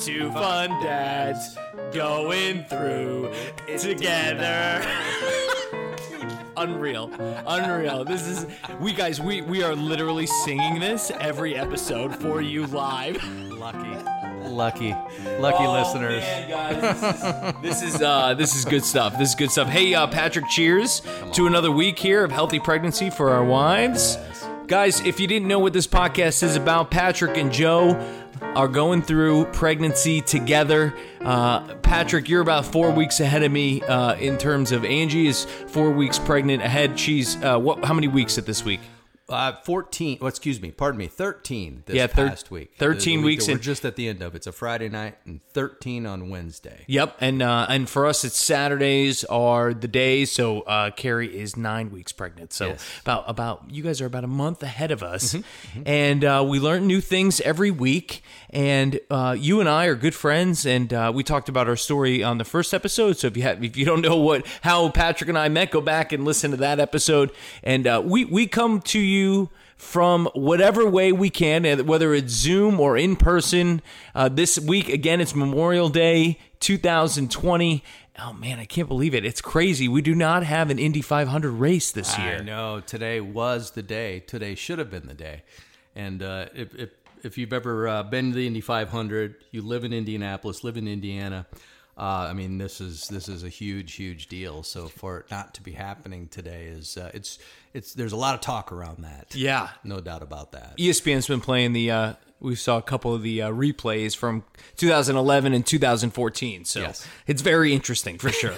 just two fun dads going through it together. Unreal. Unreal. This is we guys, we we are literally singing this every episode for you live. Lucky, lucky, lucky Oh, listeners. man, guys, this is this is, uh, this is good stuff. This is good stuff. Hey, uh, Patrick, cheers to another week here of healthy pregnancy for our wives. Guys, if you didn't know what this podcast is about, Patrick and Joe are going through pregnancy together. Uh, Patrick, you're about four weeks ahead of me uh, in terms of Angie is four weeks pregnant ahead. She's uh, what? How many weeks at this week? Uh, 14, well, excuse me, pardon me, 13 this Yeah, thir- past week. 13 The weeks that in- We're just at the end of it. It's a Friday night and 13 on Wednesday. Yep, and uh, and for us, it's Saturdays are the days. So uh, Carrie is nine weeks pregnant. So Yes. about about you guys are about a month ahead of us, and uh, we learn new things every week. And uh, you and I are good friends, and uh, we talked about our story on the first episode. So if you have, if you don't know what how Patrick and I met, go back and listen to that episode. And uh, we we come to you from whatever way we can, whether it's Zoom or in person. Uh, this week, again, it's Memorial Day 2020. Oh man, I can't believe it. It's crazy. We do not have an Indy 500 race this I year. know today was the day. Today should have been the day. And uh, if, if if you've ever uh, been to the Indy 500, you live in Indianapolis, live in Indiana. Uh, I mean, this is this is a huge, huge deal. So for it not to be happening today is uh, it's it's there's a lot of talk around that. Yeah. no doubt about that. ESPN's been playing the. Uh, we saw a couple of the uh, replays from 2011 and 2014, so Yes. it's very interesting for sure.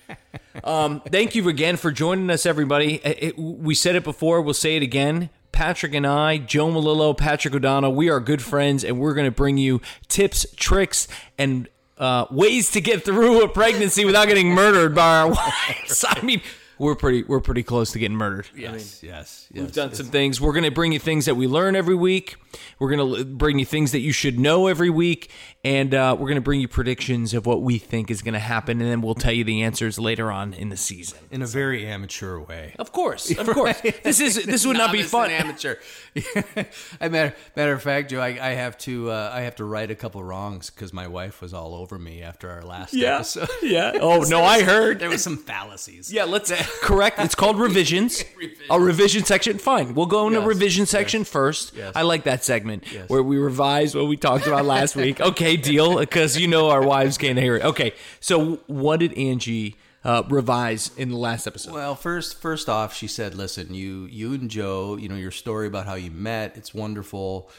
um, thank you again for joining us, everybody. It- it- we said it before, we'll say it again. Patrick and I, Joe Malillo, Patrick O'Donnell, we are good friends, and we're going to bring you tips, tricks, and uh, ways to get through a pregnancy without getting murdered by our wives. I mean, we're pretty we're pretty close to getting murdered. Yes, yes, yes. We've done some things. We're going to bring you things that we learn every week. We're going to bring you things that you should know every week. And uh, we're going to bring you predictions of what we think is going to happen. And then we'll tell you the answers later on in the season. in a very amateur way. Of course. Of course. This is this would not be fun. amateur. I matter, matter of fact, Joe, I, I have to uh, I have to right a couple wrongs because my wife was all over me after our last Yeah. episode. Yeah. Oh, no, I heard. There was some fallacies. Yeah, let's correct. It's called revisions. A revision section. Fine. We'll go in Yes, revision section first. yes. I like that segment Yes. where we revise what we talked about last week. Okay, deal. Because you know our wives can't hear it. Okay, so what did Angie uh, revise in the last episode? Well, first first off, she said, "Listen, you you and Joe, you know your story about how you met. It's wonderful,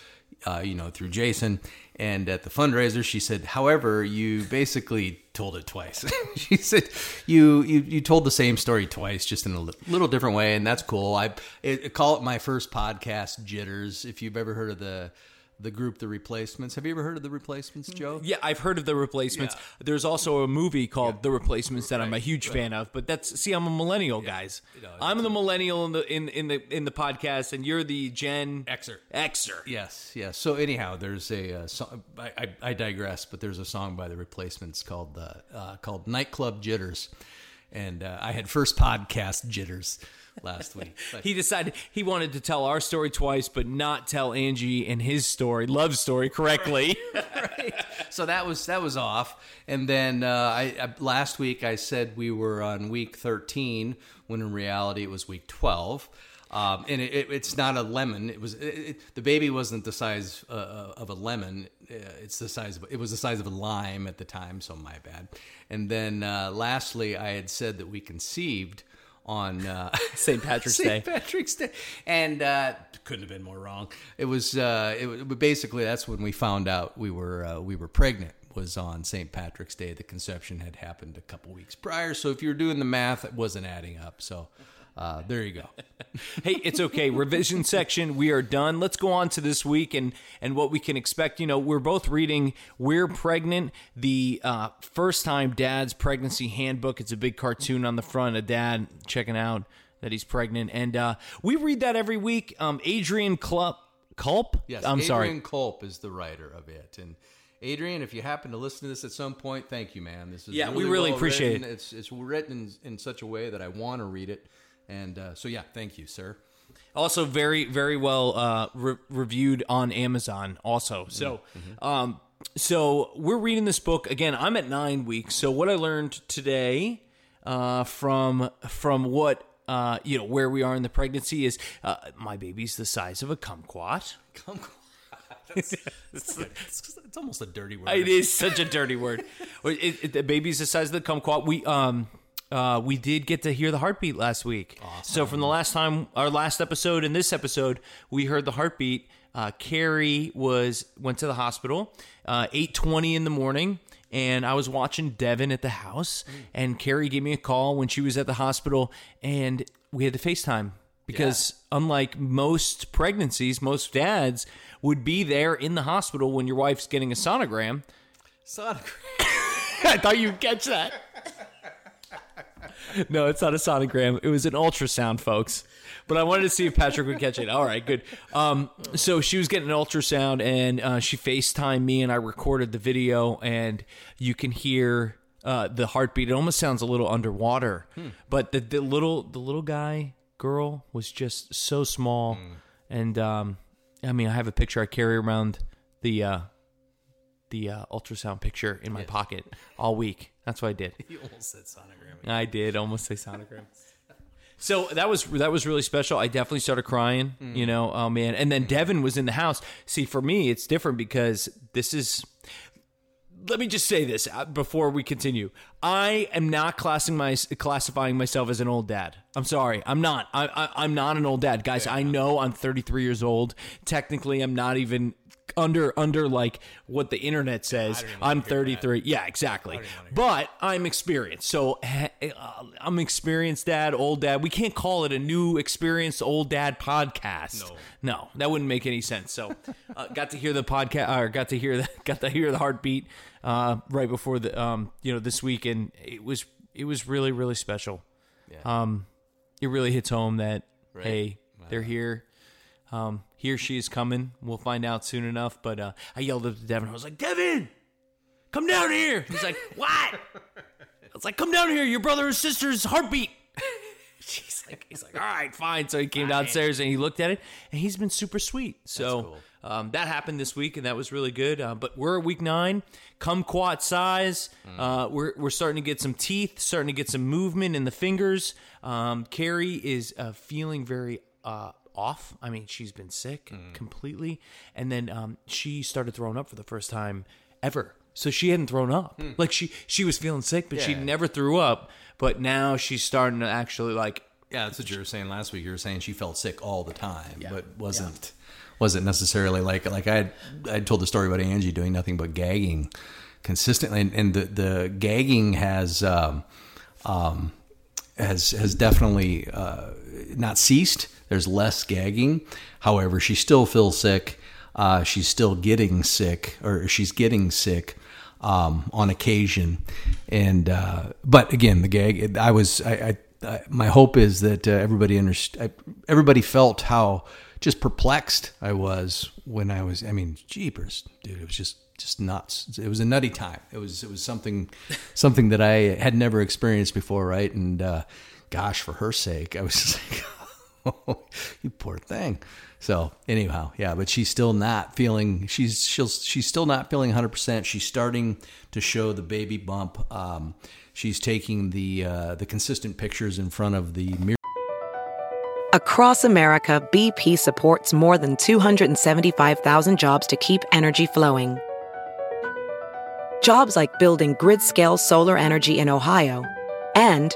uh, you know, through Jason." And at the fundraiser, she said, "However, you basically told it twice." she said, "You you you told the same story twice, just in a li- little different way, and that's cool." I it, call it my first podcast, Jitters. If you've ever heard of the the group, The Replacements, have you ever heard of The Replacements, Joe? yeah, I've heard of the replacements. There's also a movie called The Replacements that I'm a huge fan of. But that's see, I'm a millennial, guys. I'm the millennial in the in in the in the podcast, and you're the Gen Xer. Xer. Yes, yes. So anyhow, there's a uh, song. I, I, I digress, but there's a song by the Replacements called uh, uh, called "Nightclub Jitters," and uh, I had first podcast jitters last week. But He decided he wanted to tell our story twice, but not tell Angie and his story, love story, correctly. so that was that was off. And then uh, I, I last week I said we were on week 13 when in reality it was week 12. Um, and it, it, it's not a lemon. It was it, the baby wasn't the size uh, of a lemon. Uh, it's the size of it was the size of a lime at the time. So my bad. And then uh, lastly, I had said that we conceived on uh, St. Patrick's Day. St. Patrick's Day, and uh, couldn't have been more wrong. It was, uh, it was basically that's when we found out we were uh, we were pregnant. Was on St. Patrick's Day. The conception had happened a couple weeks prior, so if you were doing the math, it wasn't adding up. So uh, there you go. hey, it's okay. Revision section, we are done. Let's go on to this week and and what we can expect. You know, we're both reading "We're Pregnant," the uh, first time dad's pregnancy handbook. It's a big cartoon on the front. A dad checking out that he's pregnant, and uh, we read that every week. Um, Adrian Kulp, Kulp. Yes, I'm Adrian sorry. Kulp is the writer of it, and Adrian, if you happen to listen to this at some point, thank you, man. This is Yeah, we really well appreciate written. It's it's written in, in such a way that I want to read it, and uh, so yeah, thank you, sir. Also, very very well uh, re- reviewed on Amazon. Also, so um, so we're reading this book again. I'm at nine weeks. So what I learned today uh, from from what uh, you know where we are in the pregnancy is uh, my baby's the size of a kumquat. it's, it's, it's almost a dirty word. It is such a dirty word. It, it, the baby's the size of the kumquat. We um uh we did get to hear the heartbeat last week. So from the last time, our last episode and this episode, we heard the heartbeat. Uh, Carrie was went to the hospital, uh, eight twenty in the morning, and I was watching Devin at the house, and Carrie gave me a call when she was at the hospital, and we had to FaceTime because unlike most pregnancies, most dads would be there in the hospital when your wife's getting a sonogram. Sonogram. I thought you'd catch that. no, it's not a sonogram. It was an ultrasound, folks. But I wanted to see if Patrick would catch it. All right, good. Um, so she was getting an ultrasound, and uh, she FaceTimed me, and I recorded the video, and you can hear uh, the heartbeat. It almost sounds a little underwater, but the, the little the little guy girl was just so small, and um, I mean, I have a picture I carry around the uh, the uh, ultrasound picture in my pocket all week. That's what I did. You almost said sonogram. I did almost say sonogram. So that was that was really special. I definitely started crying, you know. Oh man! And then Devin was in the house. See, for me, it's different because this is. Let me just say this uh, before we continue. I am not classing my classifying myself as an old dad. I'm sorry, I'm not. I, I, I'm not an old dad, guys. I know I'm 33 years old. Technically, I'm not even under under like what the internet says. I'm 33. Yeah, exactly. But I'm experienced. So uh, I'm experienced dad, old dad. We can't call it a new experienced old dad podcast. No, no, that wouldn't make any sense. So uh, got to hear the podcast or got to hear the got to hear the heartbeat uh, right before the um you know this week, and it was it was really really special. Um, it really hits home that hey, they're here. Um, he or she is coming. We'll find out soon enough. But uh, I yelled up to Devin. I was like, Devin, come down here. He's like, what? I was like, come down here. Your brother or sister's heartbeat. She's like, he's like, all right, fine. So he came downstairs and he looked at it, and he's been super sweet. So cool. um, that happened this week, and that was really good. Uh, but we're at week nine, kumquat size. Uh, we're we're starting to get some teeth, starting to get some movement in the fingers. Um, Carrie is uh, feeling very uh, off. I mean, she's been sick completely, and then um, she started throwing up for the first time ever. So she hadn't thrown up. Like she she was feeling sick, but she never threw up. But now she's starting to actually like Yeah, that's what you were saying last week. You were saying she felt sick all the time, but wasn't wasn't necessarily like like I had I told the story about Angie doing nothing but gagging consistently, and, and the the gagging has um, um, has has definitely uh, not ceased. There's less gagging. However, she still feels sick. Uh, she's still getting sick, or she's getting sick um, on occasion. And uh, but again, the gag. I was. I, I, I my hope is that uh, everybody underst- Everybody felt how just perplexed I was when I was. I mean, jeepers, dude! It was just just nuts. It was a nutty time. It was it was something something that I had never experienced before, right? And uh, gosh, for her sake, I was just like, you poor thing. So anyhow, yeah, but she's still not feeling. She's she'll she's still not feeling 100. percent She's starting to show the baby bump. Um, she's taking the uh, the consistent pictures in front of the mirror. Across America, BP supports more than 275,000 jobs to keep energy flowing. Jobs like building grid scale solar energy in Ohio and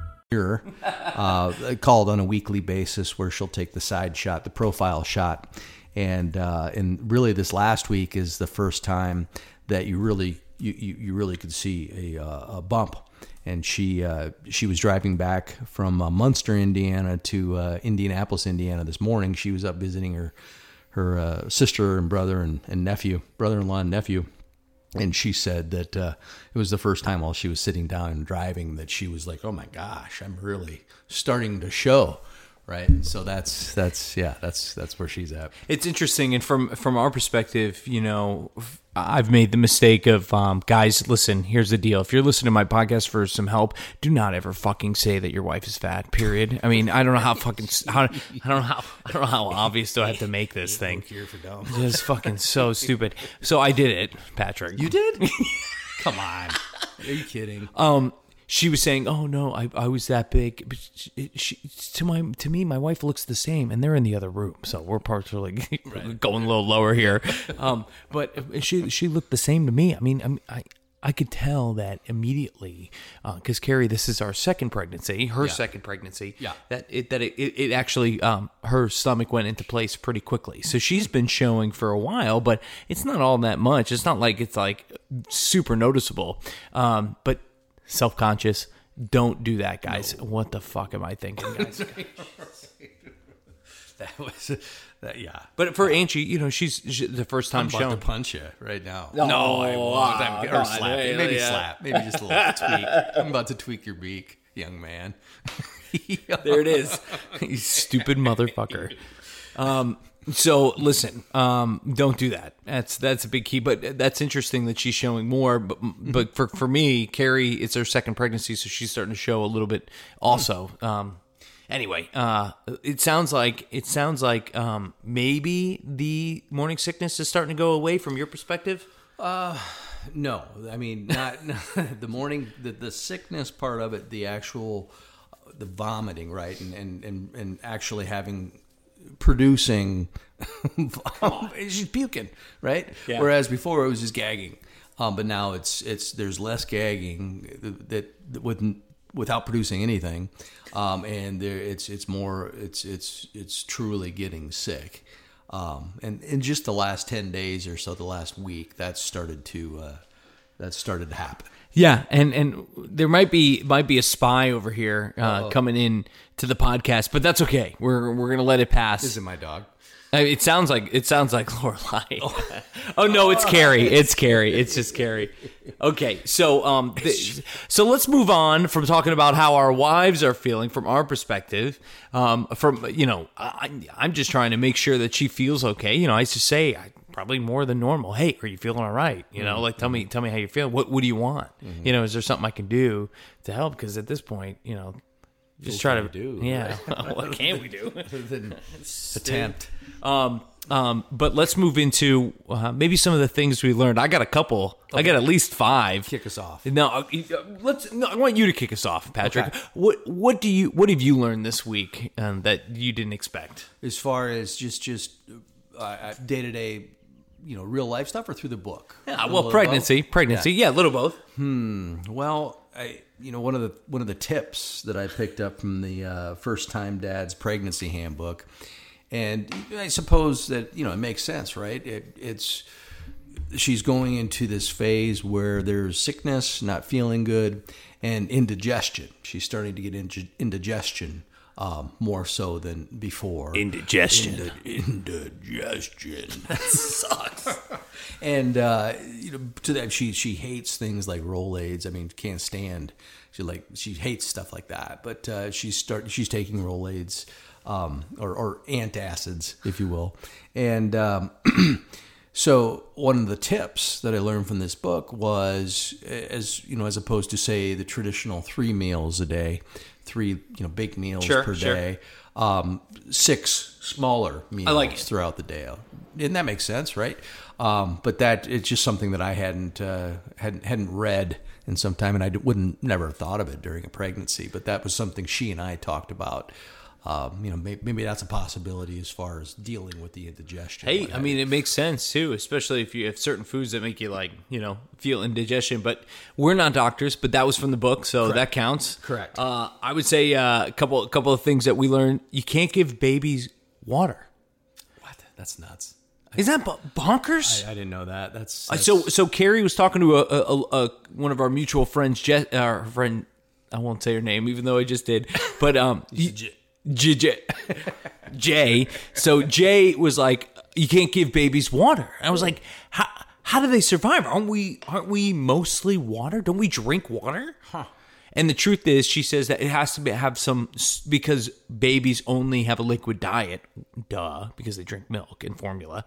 Uh, called on a weekly basis, where she'll take the side shot, the profile shot, and uh, and really this last week is the first time that you really you, you, you really could see a, uh, a bump. And she uh, she was driving back from uh, Munster, Indiana, to uh, Indianapolis, Indiana this morning. She was up visiting her her sister and brother and, and nephew, brother-in-law and nephew, and she said that uh, it was the first time while she was sitting down and driving that she was like, "Oh my gosh, I'm really starting to show." Right, so that's that's yeah, that's that's where she's at. It's interesting, and from from our perspective, you know, I've made the mistake of um, guys. Listen, here's the deal: if you're listening to my podcast for some help, do not ever fucking say that your wife is fat. Period. I mean, I don't know how fucking how I don't know how I don't know how obvious do I have to make this thing. For dumb. It's fucking so stupid. So I did it, Patrick. You did? Come on. Are you kidding? um she was saying oh no i, I was that big but she, she, to my to me my wife looks the same and they're in the other room so we're partially going a little lower here um but she she looked the same to me i mean I'm, i I could tell that immediately because Carrie, this is our second pregnancy, her second pregnancy. Yeah. that it that it, it, it actually um, her stomach went into place pretty quickly. So she's been showing for a while, but it's not all that much. It's not like it's like super noticeable. Um, but self conscious. Don't do that, guys. What the fuck am I thinking, guys? That was that. Yeah. but for Angie, you know, she's, she, the first time I'm about shown. to punch you right now. No, I won't. I'm- or God, slap you. Maybe yeah. slap. Maybe just a little tweak. I'm about to tweak your beak, young man. there it is. you stupid motherfucker. Um, so listen, um, don't do that. That's that's a big key. But that's interesting that she's showing more. But but for for me, Carrie, it's her second pregnancy, so she's starting to show a little bit also. Um, anyway, uh, it sounds like it sounds like um, maybe the morning sickness is starting to go away from your perspective. Uh, No, I mean not the morning. The, the sickness part of it, the actual, the vomiting, right, and and and, and actually having producing. she's puking, right? Yeah. Whereas before it was just gagging, um, but now it's it's there's less gagging that, that with without producing anything, um, and there it's it's more it's it's it's truly getting sick. Um, and in just the last ten days or so, the last week, that's started to uh, that started to happen. Yeah, and and there might be might be a spy over here uh, coming in to the podcast, but that's okay. We're we're gonna let it pass. Is it my dog? I mean, it sounds like it sounds like Lorelai. Oh. no, it's Carrie. It's Carrie. It's just Carrie. Okay, so um, th- so let's move on from talking about how our wives are feeling from our perspective. Um, from you know, I, I'm just trying to make sure that she feels okay. You know, I used to say I, probably more than normal. Hey, are you feeling all right? You know, like tell me tell me how you feel. What what do you want? You know, is there something I can do to help? Because at this point, you know. Just try to do, yeah. what can we do? Attempt. Um, um, but let's move into uh, maybe some of the things we learned. I got a couple. I got at least five. Kick us off. No, uh, let's. No, I want you to kick us off, Patrick. What What do you What have you learned this week um, that you didn't expect? As far as just just day to day, you know, real life stuff, or through the book. A well, pregnancy, pregnancy, yeah. a little both. Hmm. Well, I you know one of the one of the tips that I picked up from the uh, first time dad's pregnancy handbook, and I suppose that you know it makes sense, right? It, it's she's going into this phase where there's sickness, not feeling good, and indigestion. She's starting to get indi- indigestion um, more so than before. Indigestion. Indi- indigestion. That sucks. And uh, you know, to that she she hates things like Rolaids. I mean, can't stand. She like she hates stuff like that. But uh, she's start she's taking Rolaids um, or or antacids, if you will, and. Um, So one of the tips that I learned from this book was, as you know, as opposed to say the traditional three meals a day, three you know big meals Sure, per sure. day, um, six smaller meals like throughout the day. And that makes sense, right? Um, but that it's just something that I hadn't uh, hadn't hadn't read in some time, and I wouldn't never have thought of it during a pregnancy. But that was something she and I talked about um, you know, maybe, maybe that's a possibility as far as dealing with the indigestion. Hey, I mean, it makes sense too, especially if you have certain foods that make you like, you know, feel indigestion. But we're not doctors, but that was from the book, so that counts. Correct. Uh, I would say uh, a couple, a couple of things that we learned: you can't give babies water. what? That's nuts. Is that bo- bonkers? I, I didn't know that. That's, Uh, that's so, so Carrie was talking to a, a, a, one of our mutual friends, Je- uh, our friend. I won't say her name, even though I just did. But um, J- J- J- Jay. So Jay was like, "You can't give babies water." I was like, "How how do they survive? Aren't we aren't we mostly water? Don't we drink water?" Huh. And the truth is, she says that it has to be, have some because babies only have a liquid diet, duh, because they drink milk and formula.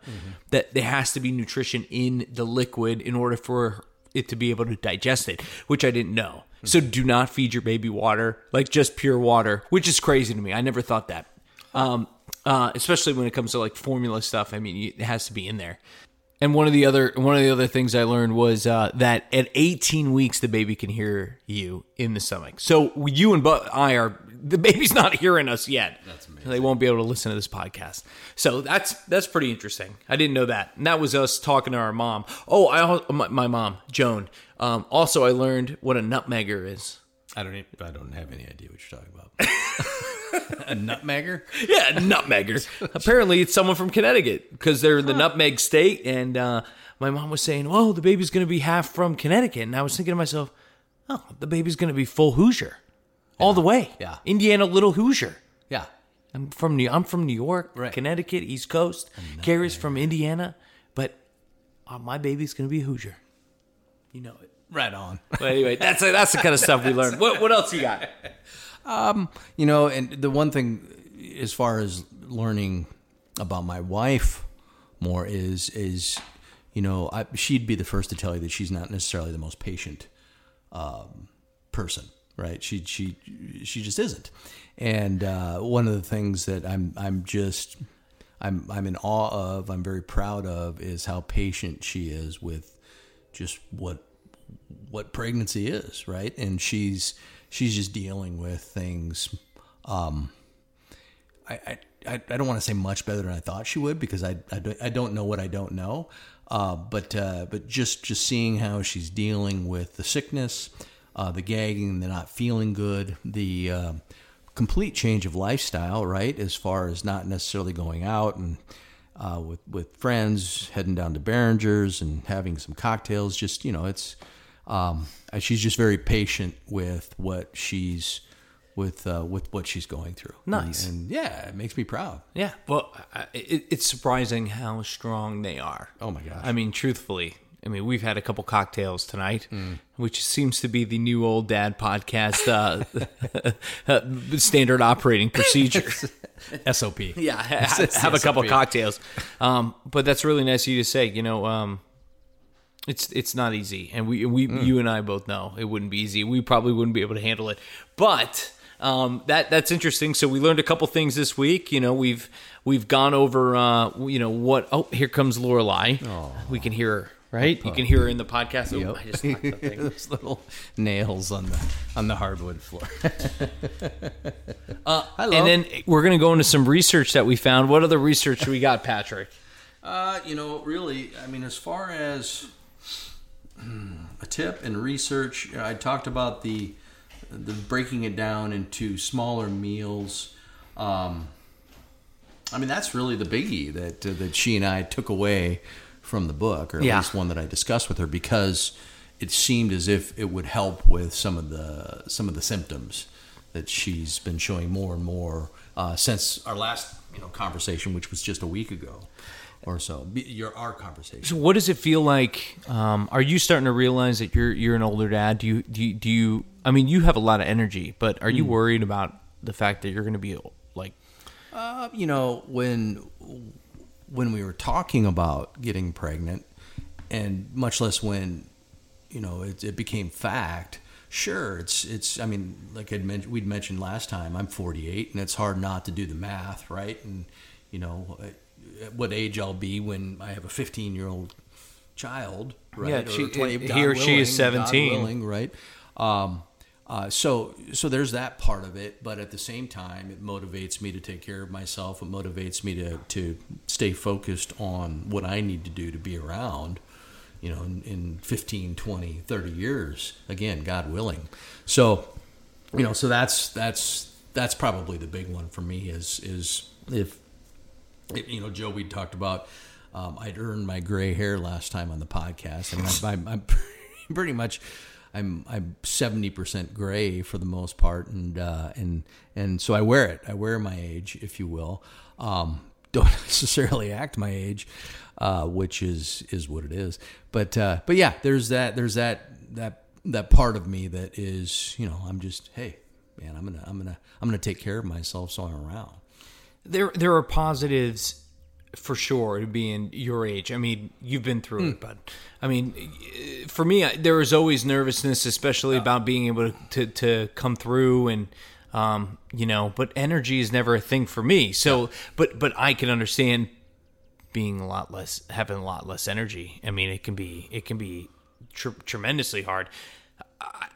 That there has to be nutrition in the liquid in order for it to be able to digest it, which I didn't know. So do not feed your baby water, like just pure water, which is crazy to me. I never thought that. Um, uh, especially when it comes to like formula stuff. I mean, it has to be in there. And one of the other one of the other things I learned was uh, that at 18 weeks the baby can hear you in the stomach. So you and but I are the baby's not hearing us yet. That's amazing. They won't be able to listen to this podcast. So that's that's pretty interesting. I didn't know that. And that was us talking to our mom. Oh, I my, my mom Joan. Um, also, I learned what a nutmegger is. I don't. Even, I don't have any idea what you're talking about. a nutmegger? Yeah, nutmegger. Apparently, it's someone from Connecticut because they're in the nutmeg state. And uh, my mom was saying, "Oh, the baby's going to be half from Connecticut." And I was thinking to myself, "Oh, the baby's going to be full Hoosier, all the way. Yeah. Indiana, little Hoosier. Yeah. I'm from New. I'm from New York, Right. Connecticut, East Coast. Carrie's from Indiana, but uh, my baby's going to be a Hoosier. You know it. Right on. But anyway, that's that's the kind of stuff we learned. What what else you got? You know, and the one thing as far as learning about my wife more is is you know I, she'd be the first to tell you that she's not necessarily the most patient um, person, right? She she she just isn't. And uh, one of the things that I'm I'm just I'm I'm in awe of, I'm very proud of, is how patient she is with just what what pregnancy is, right? And she's she's just dealing with things. Um, I, I I don't want to say much better than I thought she would because I I don't know what I don't know. Uh, but uh, but just just seeing how she's dealing with the sickness, uh, the gagging, the not feeling good, the uh, complete change of lifestyle, right? As far as not necessarily going out and uh, with with friends, heading down to Behringer's and having some cocktails. Just you know, it's um, uh, she's just very patient with what she's with uh, with what she's going through. Nice. and, and yeah, it makes me proud. Yeah, well, I- it, it's surprising how strong they are. Oh, my gosh. I mean, truthfully, I mean, we've had a couple cocktails tonight, Mm. which seems to be the new old dad podcast uh, standard operating procedure. Sop. yeah, ha- have a couple cocktails. Um, but that's really nice of you to say. You know, um, it's it's not easy, and we we you and I both know it wouldn't be easy. We probably wouldn't be able to handle it, but. Um, that that's interesting. So we learned a couple things this week. You know, we've we've gone over. Uh, you know what? Oh, here comes Lorelai. We can hear her, right? You can hear her in the podcast. Oh, I just knocked the thing. Those little nails on the on the hardwood floor. Hello. And then we're gonna go into some research that we found. What other research we got, Patrick? Uh, you know, really, I mean, as far as a tip and research, I talked about the the breaking it down into smaller meals. Um, I mean, that's really the biggie that uh, that she and I took away from the book, or at Yeah. least one that I discussed with her, because it seemed as if it would help with some of the some of the symptoms that she's been showing more and more uh, since our last you know conversation, which was just a week ago or so. Your our conversation. So what does it feel like? Um, are you starting to realize that you're you're an older dad? Do you do you, do you? I mean, you have a lot of energy, but are you worried about the fact that you're going to be like? Uh, you know, when when we were talking about getting pregnant, and much less when you know it, it became fact. Sure, it's it's. I mean, like I'd mentioned, we'd mentioned last time. I'm 48, and it's hard not to do the math, right? And you know, what age I'll be when I have a 15 year old child, right? Yeah, Or 20 he God or she is willing, God 17. willing, right? Um, uh, so so there's that part of it, but at the same time, it motivates me to take care of myself. It motivates me to to stay focused on what I need to do to be around. You know, in, in 15, 20, 30 years, again, God willing. So, you know, so that's that's that's probably the big one for me is is if you know, Joe, we talked about. Um, I'd earned my gray hair last time on the podcast, and I'm, I'm, I'm pretty much, I'm I'm seventy percent gray for the most part, and uh, and and so I wear it. I wear my age, if you will. Um, don't necessarily act my age, uh, which is is what it is. But uh, but yeah, there's that there's that that that part of me that is you know I'm just hey man I'm gonna I'm gonna I'm gonna take care of myself so I'm around. There, there are positives for sure to being your age. I mean, you've been through it, but I mean, for me, I- there was always nervousness, especially about being able to, to, to come through and, um, you know, but energy is never a thing for me. So, but, but I can understand being a lot less, having a lot less energy. I mean, it can be, it can be tr- tremendously hard. I,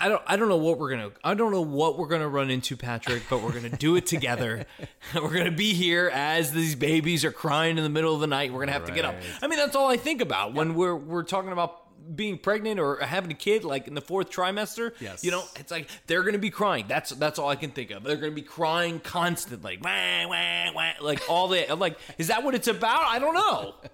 I- don't I don't know what we're gonna I don't know what we're gonna run into, Patrick, but we're gonna do it together. we're gonna be here as these babies are crying in the middle of the night. We're gonna have to get up. I mean, that's all I think about when we're we're talking about being pregnant or having a kid, like in the fourth trimester. Yes. You know, it's like they're gonna be crying. That's that's all I can think of. They're gonna be crying constantly. Wah, wah, wah, like all the like, is that what it's about? I don't know.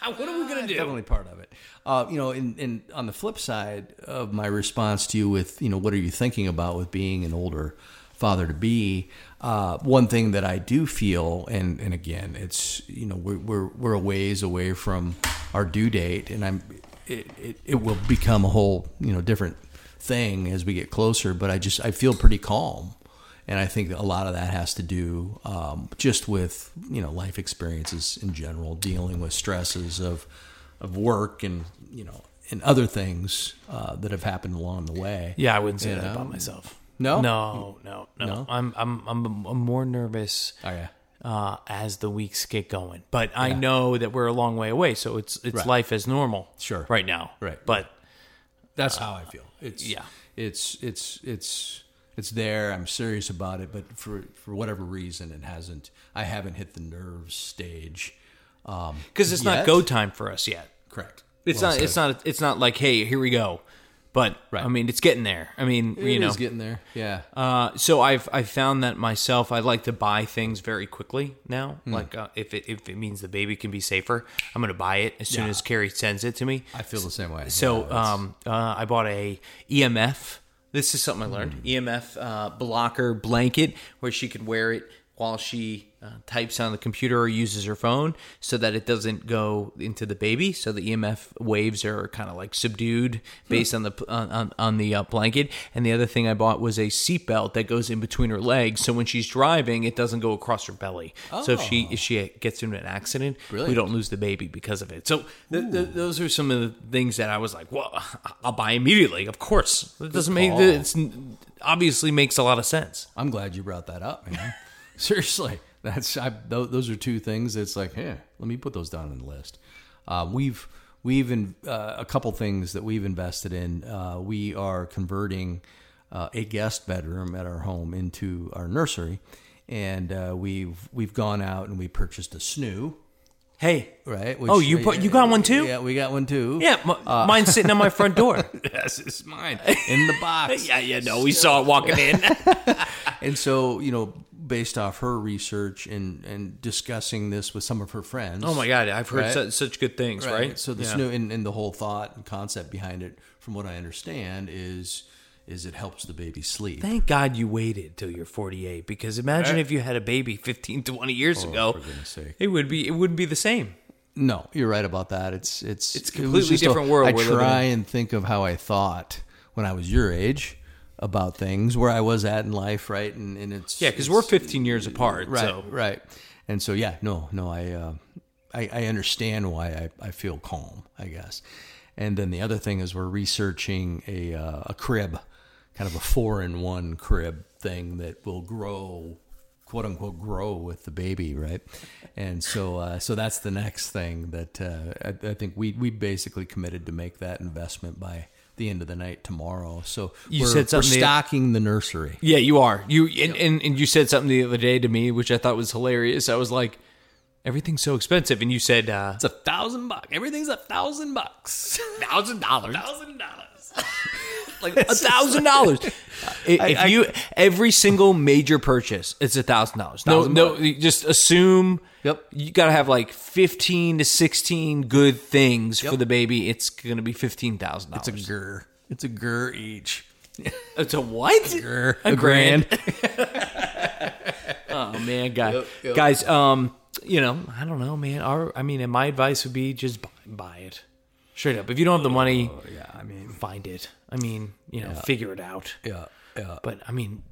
What are we gonna do? Definitely part of it. Uh, you know, in, in on the flip side of my response to you with, you know, what are you thinking about with being an older father to be? Uh, one thing that I do feel, and, and again, it's you know we're, we're we're a ways away from our due date, and I'm it, it, it will become a whole you know different thing as we get closer. But I just I feel pretty calm and I think a lot of that has to do um, just with you know life experiences in general, dealing with stresses of of work and you know and other things uh, that have happened along the way. Yeah, I wouldn't say You that know? about myself. No? no, no, no. No? I'm, I'm, I'm, I'm more nervous Oh yeah. uh, as the weeks get going. But I know that we're a long way away, so it's it's Right. life as normal. Sure. right now. Right. but That's how I feel. It's yeah. It's it's it's it's there. I'm serious about it, but for for whatever reason, it hasn't. I haven't hit the nerves stage. Um, because it's not go time for us yet. Correct. It's Well not. It's not. It's not like hey, here we go. But Right. I mean, it's getting there. I mean, It you know, getting there. Yeah. Uh, so I've I've found that myself. I like to buy things very quickly now. Hmm. Like uh, if it if it means the baby can be safer, I'm going to buy it as soon Yeah. as Carrie sends it to me. I feel the same way. So Yeah, um, uh, I bought a EMF. This is something I learned. Hmm. EMF uh, blocker blanket where she could wear it while she uh, types on the computer or uses her phone, so that it doesn't go into the baby. So the EMF waves are kind of like subdued Hmm. based on the on, on, the uh, blanket. And the other thing I bought was a seatbelt that goes in between her legs, so when she's driving, it doesn't go across her belly. So if she if she gets into an accident, we don't lose the baby because of it. So th- th- those are some of the things that I was like, well, I'll buy immediately. Of course, it doesn't make it's obviously makes a lot of sense. I'm glad you brought that up, man. Seriously, that's I, tho- those are two things. It's like, yeah, let me put those down on the list. Uh, we've we've in, uh, a couple things that we've invested in. Uh, we are converting uh, a guest bedroom at our home into our nursery, and uh, we've we've gone out and we purchased a snoo. Hey, Right? Oh, you put- you got one too? Yeah, we got one too. yeah, m- mine's sitting on my front door. yes, it's mine in the box. yeah, yeah, no, we saw it walking in. And so, you know, based off her research and and discussing this with some of her friends. oh my god, I've heard Right. such, such good things, right? So this Yeah. snoo and, and the whole thought and concept behind it, from what I understand, is is it helps the baby sleep. Thank God you waited till you're 48 because imagine if you had a baby 15, 20 years oh, ago. goodness sake. It would be it wouldn't be the same. No, you're right about that. It's it's It's a it completely a- different world I try and think of how I thought when I was your age about things, where I was at in life, right? And and it's Yeah, because we're 15 years apart. right, So right. And so yeah, no, no, I, uh, I, I understand why I, I feel calm, I guess. And then the other thing is we're researching a uh, a crib, kind of a four in one crib thing that will grow, quote unquote, grow with the baby, right? And so uh, so that's the next thing that uh, I, I think we we basically committed to make that investment by the end of the night tomorrow. So You we're, said we're something the- stocking the nursery. Yeah, you are. You and, and, and you said something the other day to me, which I thought was hilarious. I was like, everything's so expensive, and you said uh, It's a thousand bucks. Everything's a thousand bucks. thousand dollars. thousand dollars. Like a thousand dollars. If I- you every single major purchase, it's a thousand dollars. No, no, just assume. Yep. You got to have like fifteen to sixteen good things for the baby. It's going to be fifteen thousand dollars. It's a dollars. gur. It's a gur each. It's a what? Gur. A grand. oh man, guys, Yep, yep. guys. Um, you know, I don't know, man. Our, I mean, and my advice would be just buy, buy it, straight up. If you don't have the money, Oh, yeah, I mean, find it. I mean, you know, figure it out. yeah, yeah. But I mean,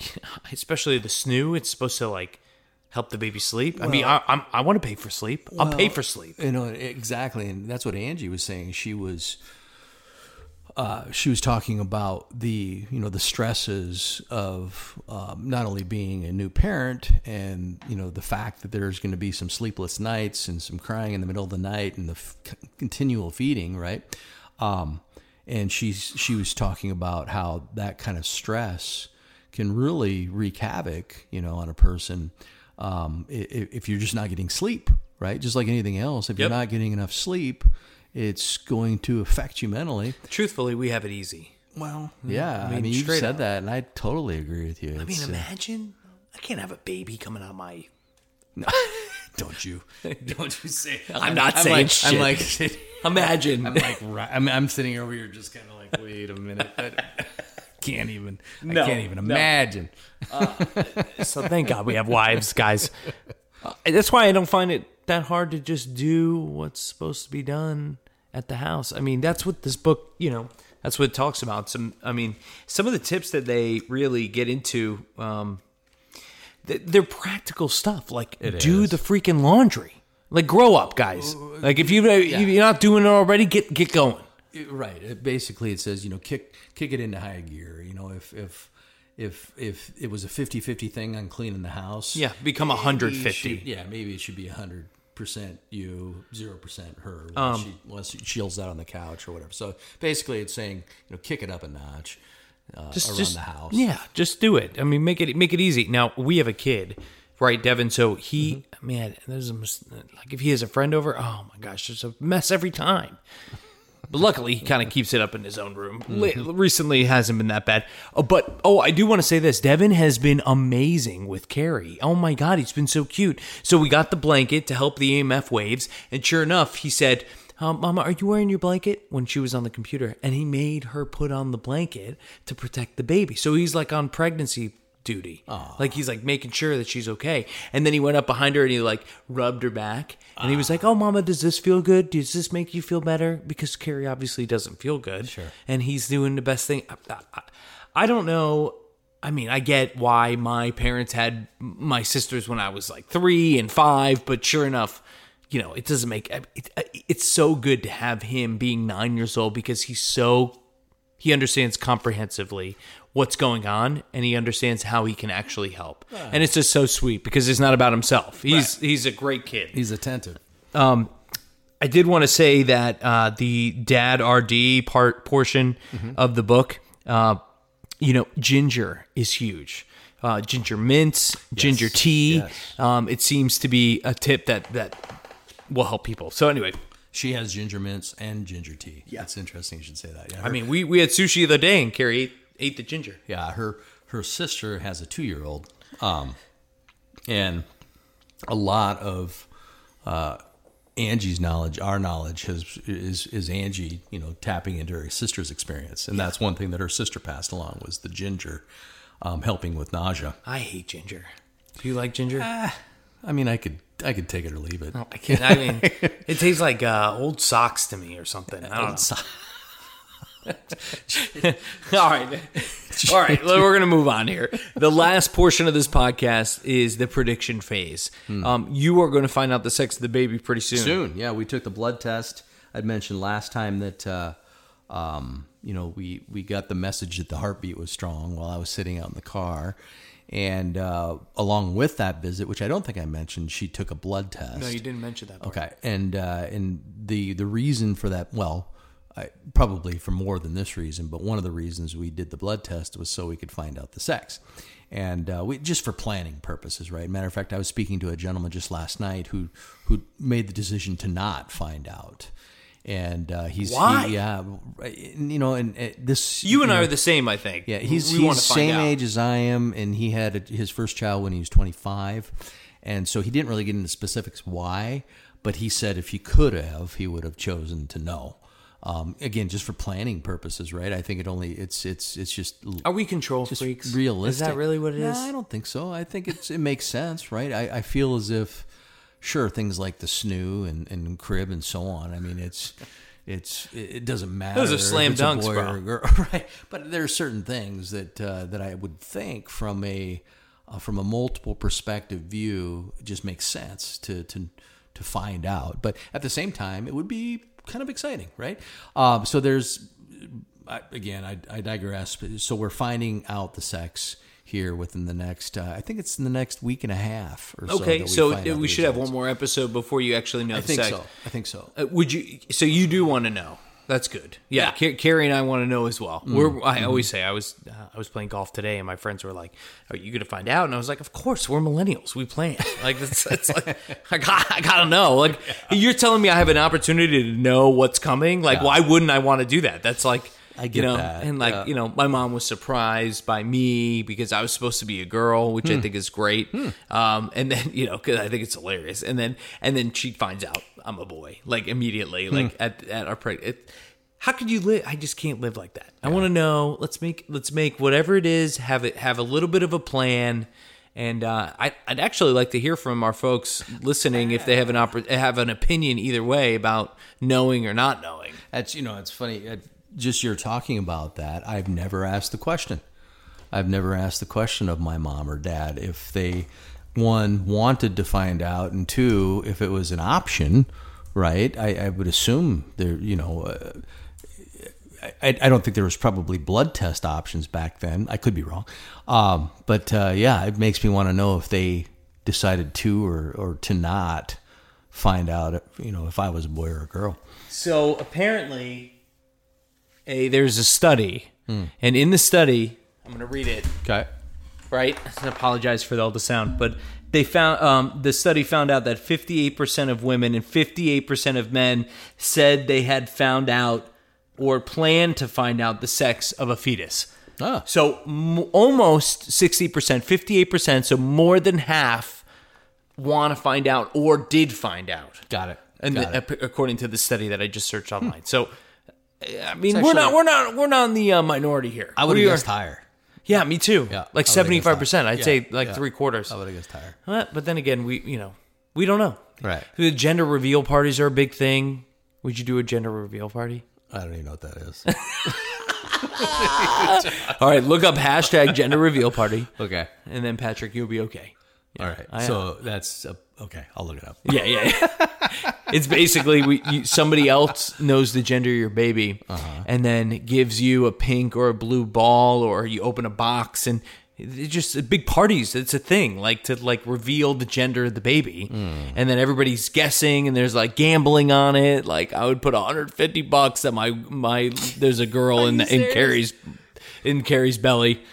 especially the snoo, it's supposed to like help the baby sleep. I mean, I, I'm, I want to pay for sleep. I'll pay for sleep. You know exactly, and that's what Angie was saying. She was, uh, she was talking about the you know the stresses of um, not only being a new parent and you know the fact that there's going to be some sleepless nights and some crying in the middle of the night and the f- continual feeding, right? Um, and she's she was talking about how that kind of stress can really wreak havoc, you know, on a person um, i- i- if you're just not getting sleep, right? Just like anything else, if Yep. you're not getting enough sleep, it's going to affect you mentally. Truthfully, we have it easy. Well, yeah, I mean, mean, you said up. that, and I totally agree with you. I mean, It's, uh, imagine I can't have a baby coming out of my. don't you? Don't you say? I'm not saying like, shit. I'm like, Imagine. I'm like, I'm, I'm sitting over here, just kind of like, wait a minute. I can't even. No, I can't even no. imagine. so thank God we have wives, guys. Uh, that's why I don't find it that hard to just do what's supposed to be done at the house. I mean, that's what this book, you know, that's what it talks about. Some, I mean, some of the tips that they really get into, um, th- they're practical stuff. Like, do is. the freaking laundry. Like, grow up, guys. Like, if you if you're not doing it already, get get going. Right. It, basically, it says you know kick kick it into high gear. You know, if if if if it was a 50-50 thing on cleaning the house, Yeah, become maybe 150. should- Yeah, maybe it should be hundred percent you, zero percent her. Um, Once she once she chills out on the couch or whatever. So basically, it's saying you know kick it up a notch uh, just around just the house. Yeah, just do it. I mean, make it make it easy. Now we have a kid, right, Devin? So he, Mm-hmm. man, there's a like if he has a friend over, oh my gosh, there's a mess every time. But luckily, he kind of keeps it up in his own room. Mm-hmm. Recently, hasn't been that bad. Oh, but oh, I do want to say this: Devin has been amazing with Carrie. Oh my God, he's been so cute. So we got the blanket to help the EMF waves, and sure enough, he said. Um, Mama, are you wearing your blanket? When she was on the computer, and he made her put on the blanket to protect the baby. So he's like on pregnancy duty. Like he's like making sure that she's okay. And then he went up behind her and he like rubbed her back. And he was like, "Oh, Mama, does this feel good? Does this make you feel better?" Because Carrie obviously doesn't feel good. Sure. And he's doing the best thing. I, I, I don't know. I mean, I get why my parents had my sisters when I was like three and five, but sure enough, you know, it doesn't make it, it's so good to have him being nine years old because he's so he understands comprehensively what's going on and he understands how he can actually help. And it's just so sweet because it's not about himself. He's he's a great kid. He's attentive. Um, I did want to say that uh, the dad RD part portion of the book, uh, you know, ginger is huge. Uh, ginger mints, ginger tea. yes. Um, it seems to be a tip that that will help people. So anyway, She has ginger mints and ginger tea. Yeah, it's interesting. You should say that. Yeah, I mean, we we had sushi the other day and Carrie ate, ate the ginger. Yeah, her her sister has a two year old, um, and a lot of uh, Angie's knowledge, our knowledge, has is is Angie, you know, tapping into her sister's experience, and that's one thing that her sister passed along was the ginger, um, helping with nausea. I hate ginger. Do you like ginger? I mean, I could I could take it or leave it. I can't. I mean, it tastes like uh, old socks to me or something. I don't know. All right. All right. well, We're going to move on here. The last portion of this podcast is the prediction phase. Um, you are going to find out the sex of the baby pretty soon. Soon, yeah. We took the blood test. I'd mentioned last time that uh, um, you know we we got the message that the heartbeat was strong while I was sitting out in the car, and uh, along with that visit, which I don't think I mentioned, she took a blood test. No, you didn't mention that. Part. Okay, and uh, and the the reason for that, well, I, probably for more than this reason, but one of the reasons we did the blood test was so we could find out the sex, and uh, we just for planning purposes, right? Matter of fact, I was speaking to a gentleman just last night who who made the decision to not find out, and uh, he's he- Why? yeah, right, you know, and uh, this You and I know, are the same, I think. yeah, he's we he's same out. age as I am, and he had a, his first child when he was 25, and so he didn't really get into specifics why, but he said if he could have, he would have chosen to know. Um, again, just for planning purposes, right? I think it only it's it's it's just Are we control just freaks? realistic. Is that really what it is? No. I don't think so. I think it's it makes sense, right? I, I feel as if sure things like the snoo and, and crib and so on. I mean, it's it's it doesn't matter. Those are slam dunks, bro. or a girl, right? But there are certain things that uh, that I would think from a uh, from a multiple perspective view just makes sense to to to find out. But at the same time, it would be kind of exciting, right? Um, so there's I, again, I, I digress. So we're finding out the sex here within the next. Uh, I think it's in the next week and a half or so. Okay, we so we should have one more episode before you actually know I the think sex. so. I think so. Uh, would you? So you do want to know? That's good. Yeah, Yeah. Ca- Carrie and I want to know as well. Mm, We're, I mm-hmm. always say I was uh, I was playing golf today, and my friends were like, "Are you going to find out?" And I was like, "Of course, we're millennials. We plan. Like it's, it's like I got I gotta know. Like you're telling me I have an opportunity to know what's coming. Like why wouldn't I want to do that? That's like I you get know, that, and like yeah. you know, my mom was surprised by me because I was supposed to be a girl, which Hmm. I think is great. Um, and then you know, because I think it's hilarious. And then and then she finds out I'm a boy, like immediately, Hmm. like at at our pre- it, How could you live? I just can't live like that. I want to know. Let's make let's make whatever it is. Have it have a little bit of a plan. And uh, I, I'd actually like to hear from our folks listening if they have an oppor- have an opinion either way about knowing or not knowing. That's you know, it's funny. Just you're talking about that. I've never asked the question. I've never asked the question of my mom or dad if they one wanted to find out, and two, if it was an option. Right? I, I would assume there. You know. Uh, I, I don't think there was probably blood test options back then. I could be wrong, um, but uh, yeah, it makes me want to know if they decided to or, or to not find out. You know, if I was a boy or a girl. So apparently, a there's a study, and in the study, I'm going to read it. Okay. right? I apologize for all the sound, but they found um, the study found out that 58% of women and 58% of men said they had found out or planned to find out the sex of a fetus. Ah. So m- almost 60%, 58%, so more than half want to find out or did find out. Got it. And Got the- it. according to the study that I just searched online. So I mean, we're actually- not we're not we're not in the uh, minority here. I would We have are- higher. yeah, me too. Yeah, like I would've seventy guessed five percent. higher. I'd Yeah, say like yeah. three quarters. I would have guessed higher. Well, but then again, we you know we don't know. Right. The gender reveal parties are a big thing. Would you do a gender reveal party? I don't even know what that is. All right, look up hashtag gender reveal party, okay. and then Patrick, you'll be okay. All right. I- so that's uh, okay. I'll look it up. Yeah, yeah. yeah. it's basically we you, somebody else knows the gender of your baby, and then gives you a pink or a blue ball, or you open a box and. It's just big parties. It's a thing, like to like reveal the gender of the baby, and then everybody's guessing, and there's like gambling on it. Like I would put 150 bucks that my my there's a girl in in Carrie's in Carrie's belly.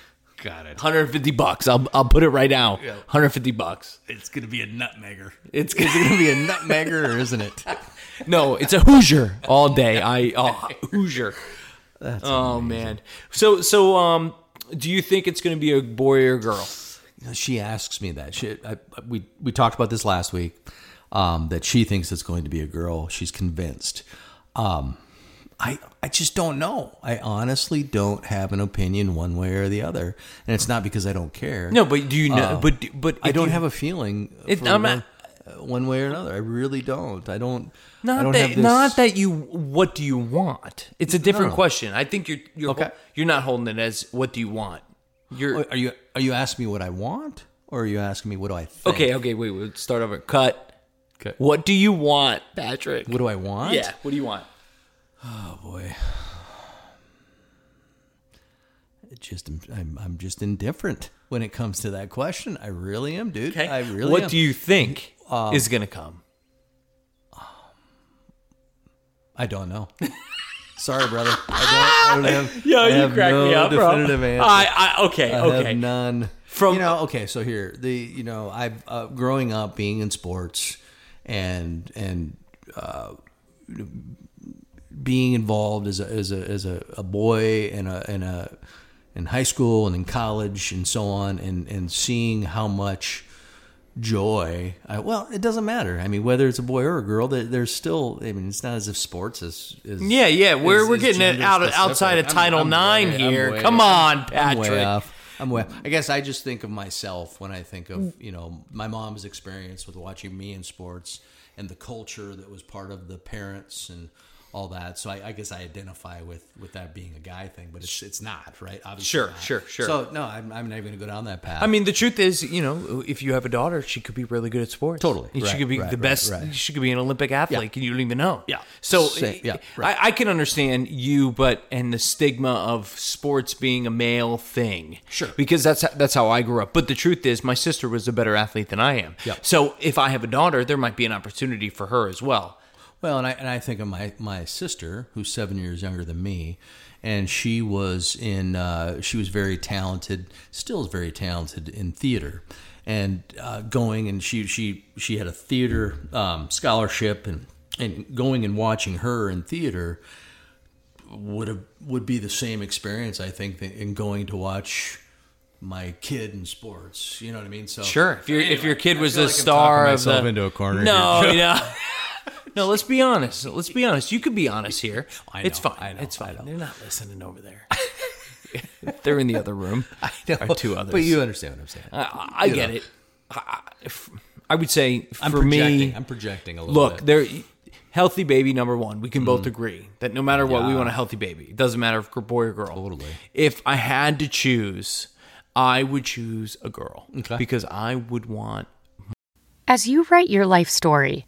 Got it. 150 bucks. I'll I'll put it right now. 150 bucks. It's gonna be a nutmegger. It's Is it gonna be a nutmegger or isn't it? No, it's a Hoosier all day. I oh, Hoosier. oh man. So so um, do you think it's going to be a boy or a girl? She asks me that. She, I, we we talked about this last week. Um, that she thinks it's going to be a girl. She's convinced. Um, I I just don't know. I honestly don't have an opinion one way or the other, and it's not because I don't care. No, but do you know? but but I don't you- have a feeling It- for I'm one, not- uh, one way or another. I really don't. I don't. I Not don't that have this, not that you. What do you want? It's a different No. question. I think you're you're Okay. you're not holding it as what do you want. You're Are you are you asking me what I want, or are you asking me what do I think? okay. Okay, wait. We'll start over. Cut. Okay. What do you want, Patrick? What do I want? yeah. What do you want? Oh boy. It just I'm I'm just indifferent when it comes to that question. I really am, dude. Okay. I really what am. do you think is going to come? I don't know. Sorry, brother. I don't, I don't have. Yo, I you have crack no me up, bro. definitive answer. I, I okay, I okay. have none. From- you know, okay, so here the you know I've uh, growing up being in sports and and uh, being involved as a as a as a, a boy and a and a in high school and in college and so on and and seeing how much joy I, well it doesn't matter i mean whether it's a boy or a girl there- there's still i mean it's not as if sports is, is Yeah, yeah, we're is- we're getting it out specific. outside of I'm- Title I'm Nine way- here. Come on, I'm Patrick. way off. I'm way. I guess I just think of myself when I think of you know my mom's experience with watching me in sports and the culture that was part of the parents and all that. So I, I guess I identify with with that being a guy thing, but it's it's not right. Obviously, Sure, not. sure, sure. So no, I'm, I'm not even going to go down that path. I mean, the truth is, you know, if you have a daughter, she could be really good at sports. Totally. she Right, could be right, the best. right. She could be an Olympic athlete, and you don't even know. Yeah. So, Sa- yeah. I, I can understand you, but and the stigma of sports being a male thing. Sure. Because that's that's how I grew up. But the truth is, my sister was a better athlete than I am. Yeah. So if I have a daughter, there might be an opportunity for her as well. Well, and I and I think of my my sister, who's seven years younger than me, and she was in uh, she was very talented, still is very talented in theater, and uh, going and she she she had a theater um, scholarship and and going and watching her in theater would have would be the same experience I think in going to watch my kid in sports. You know what I mean? So Sure. If your if your kid was the like star of myself the into a corner No, yeah. No, let's be honest. Let's be honest. You could be honest here. I it's fine. I know, it's I fine. know. They're not listening over there. They're in the other room. I know, two others. But you understand what I'm saying. I, I- I get know. it. I, I- if- I would say I'm for projecting. me, I'm projecting a little look, bit. there, healthy baby number one. We can Mm-hmm. both agree that no matter what, we want a healthy baby. It doesn't matter if we're boy or girl. Totally. If I had to choose, I would choose a girl Okay. because I would want As you write your life story,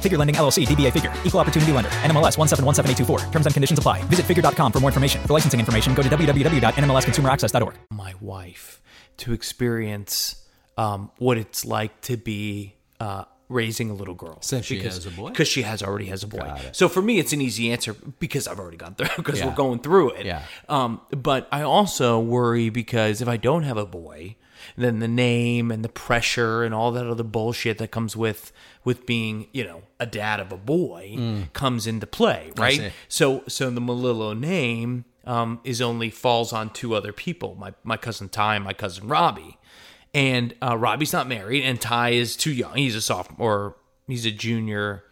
Figure Lending LLC, DBA Figure, Equal Opportunity Lender, NMLS 1717824. Terms and conditions apply. Visit figure.com for more information. For licensing information, go to www.nmlsconsumeraccess.org. my wife to experience um, what it's like to be uh, raising a little girl. Since she has a boy? Because she has already has a boy. So for me, it's an easy answer because I've already gone through because Yeah. we're going through it. Yeah. Um, but I also worry because if I don't have a boy, then the name and the pressure and all that other bullshit that comes with with being, you know, a dad of a boy comes into play, right? So so the Malillo name um, is only falls on two other people, my my cousin Ty and my cousin Robbie. And uh, Robbie's not married, and Ty is too young. He's a sophomore, he's a junior.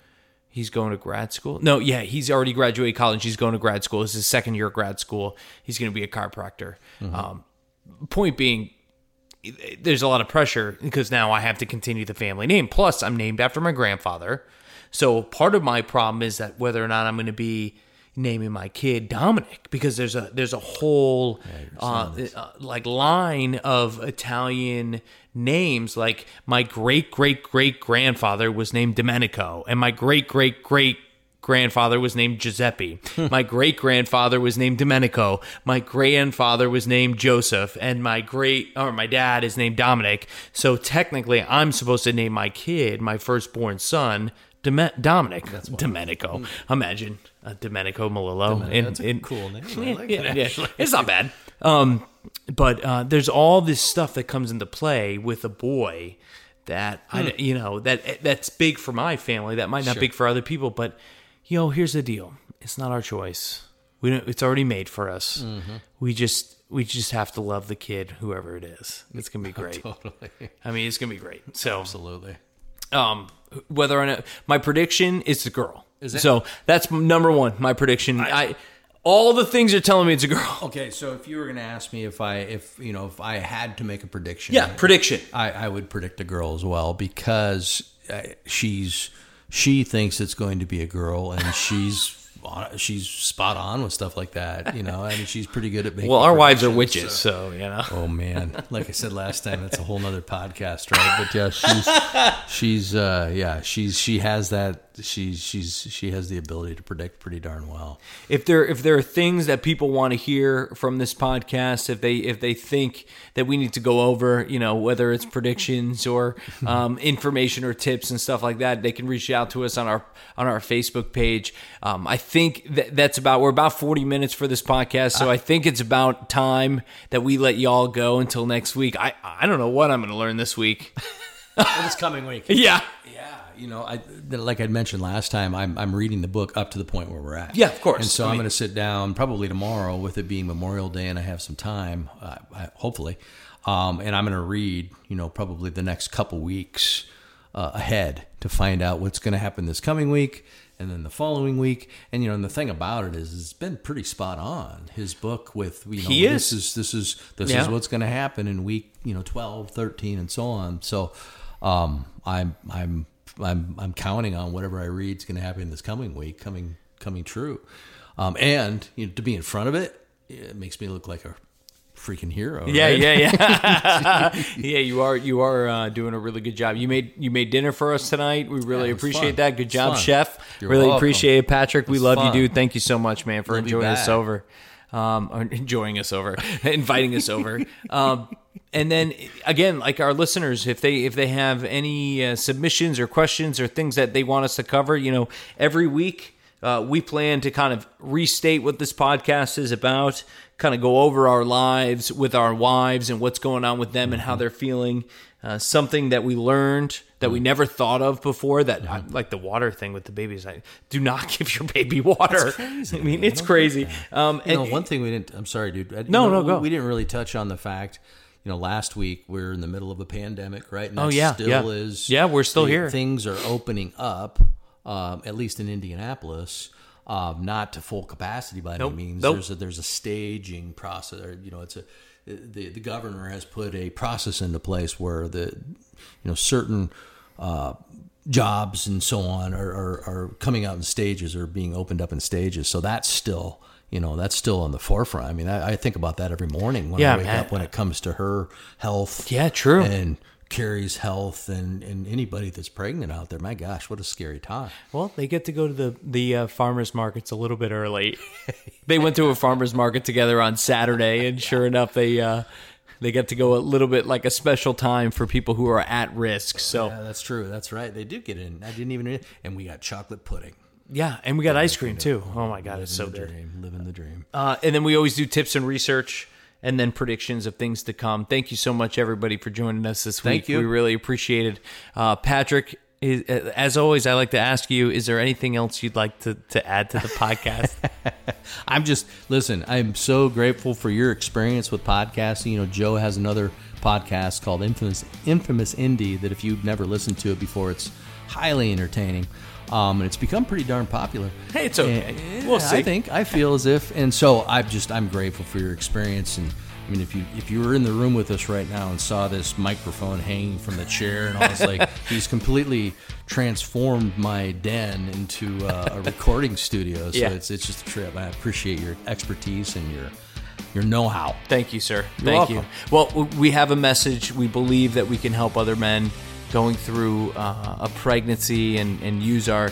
He's going to grad school. No, yeah, he's already graduated college. He's going to grad school. It's his second year of grad school. He's going to be a chiropractor. Um, point being, there's a lot of pressure because now I have to continue the family name. Plus, I'm named after my grandfather. So part of my problem is that whether or not I'm going to be naming my kid Dominic because there's a there's a whole uh, uh, like line of Italian names. Like my great great great grandfather was named Domenico, and my great great great grandfather was named Giuseppe. my great grandfather was named Domenico. My grandfather was named Joseph, and my great or my dad is named Dominic. So technically, I'm supposed to name my kid, my firstborn son, Dom- Dominic. Domenico. Imagine uh, Domenico Malillo. in, That's a in- cool name. Like yeah, that, yeah. It's not bad. Um, but uh, there's all this stuff that comes into play with a boy that I, you know, that that's big for my family. That might not be big for other people, but know, here's the deal: it's not our choice. We don't, it's already made for us. We just we just have to love the kid, whoever it is. It's gonna be great. Totally. I mean, it's gonna be great. So, Absolutely. um, whether or not my prediction is a girl. Is it? So that's number one. My prediction. I, all the things are telling me it's a girl. Okay, so if you were going to ask me if I, if you know, if I had to make a prediction, Yeah, prediction. I, I would predict a girl as well because uh, she's she thinks it's going to be a girl and she's she's spot on with stuff like that. You know, I mean, she's pretty good at making. Well, our wives are witches, so- so you know. Oh man, like I said last time, that's a whole nother podcast, right? But yeah, she's she's uh yeah, she's she has that she's she's she has the ability to predict pretty darn well. if there if there are things that people want to hear from this podcast, if they if they think that we need to go over, you know, whether it's predictions or um, information or tips and stuff like that, they can reach out to us on our on our Facebook page. Um, I think that that's about we're about forty minutes for this podcast, so I think it's about time that we let y'all go until next week. I I don't know what I'm going to learn this week. this coming week. yeah. You know, I like I mentioned last time, I'm I'm reading the book up to the point where we're at. Yeah, of course. And so I am going to sit down probably tomorrow, with it being Memorial Day, and I have some time, uh, I- hopefully, um, and I'm going to read, you know, probably the next couple weeks uh, ahead to find out what's going to happen this coming week. And then the following week, and you know, and the thing about it is, it's been pretty spot on. His book with you know, He this is. is this is this Yeah. is what's going to happen in week you know 12 13 and so on so um i'm i'm i'm i'm counting on whatever i read is going to happen this coming week coming coming true um and you know to be in front of it it makes me look like a freaking hero Yeah, right? yeah, yeah. yeah, you are you are uh, doing a really good job. You made you made dinner for us tonight. We really Yeah, appreciate fun. that. Good job, fun. chef. You're really welcome. appreciate it, Patrick. We love fun. you, dude. Thank you so much, man, for you enjoying us over. Um, or enjoying us over, inviting us over. Um, and then again, like our listeners, if they if they have any uh, submissions or questions or things that they want us to cover, you know, every week uh, we plan to kind of restate what this podcast is about, kind of go over our lives with our wives and what's going on with them and how they're feeling. Uh, something that we learned that we never thought of before. That I, like the water thing with the babies. I do not give your baby water. I mean, it's crazy. Um, you know and- one thing we didn't i'm sorry dude I- No, know, no, go. we didn't really touch on the fact you know last week we're in the middle of a pandemic right and Oh, yeah, still yeah. is Yeah, we're still the- here. things are opening up um, at least in indianapolis um, not to full capacity by Nope, any means nope. there's a there's a staging process or you know it's a the, the governor has put a process into place where the you know certain uh, jobs and so on are, are, are coming out in stages or being opened up in stages. So that's still, you know, that's still on the forefront. I mean, I, I think about that every morning when Yeah, I wake man. up when it comes to her health. Yeah, true. And Carrie's health and, and anybody that's pregnant out there. My gosh, what a scary time. Well, they get to go to the the uh, farmers markets a little bit early. they went to a farmers market together on Saturday, and sure enough, they uh, they get to go a little bit like a special time for people who are at risk. So Yeah, that's true. That's right. They do get in. I didn't even. And we got chocolate pudding. yeah, and we got ice cream too. Oh my god, it's so good. dream. Living the dream. Uh, and then we always do tips and research. And then predictions of things to come. Thank you so much, everybody, for joining us this week. Thank you. We really appreciate it. Uh, Patrick, uh, as always, I like to ask you: Is there anything else you'd like to, to add to the podcast? I'm just listen. I'm so grateful for your experience with podcasting. You know, Joe has another podcast called Infamous Infamous Indie that if you've never listened to it before, it's highly entertaining. Um, and it's become pretty darn popular. Hey, it's okay. And- We'll see. I think I feel as if, and so I'm just I'm grateful for your experience. And I mean, if you if you were in the room with us right now and saw this microphone hanging from the chair, and I was like, he's completely transformed my den into uh, a recording studio. So Yeah. it's it's just a trip. I appreciate your expertise and your your know-how. Thank you, sir. You're Thank welcome. you. Well, we have a message. We believe that we can help other men going through uh, a pregnancy and, and use our.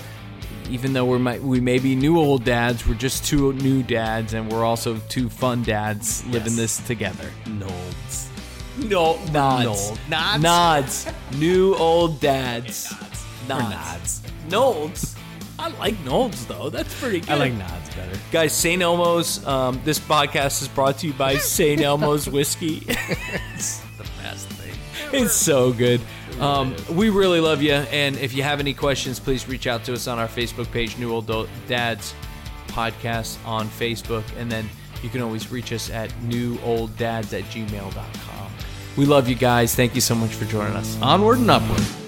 Even though we might we may be new old dads, we're just two new dads, and we're also two fun dads living this together. Nods. No, nods, Nold. Nods? nods, new old dads, nods, nods. nods. I like nods though. That's pretty good. I like nods better. Guys, St. Elmo's. Um, this podcast is brought to you by St. Elmo's whiskey. It's the best thing. it's so good. Um, we really love you, and if you have any questions, please reach out to us on our Facebook page, New Old Dads Podcast on Facebook, and then you can always reach us at newolddads at gmail.com. We love you guys. Thank you so much for joining us. Onward and upward.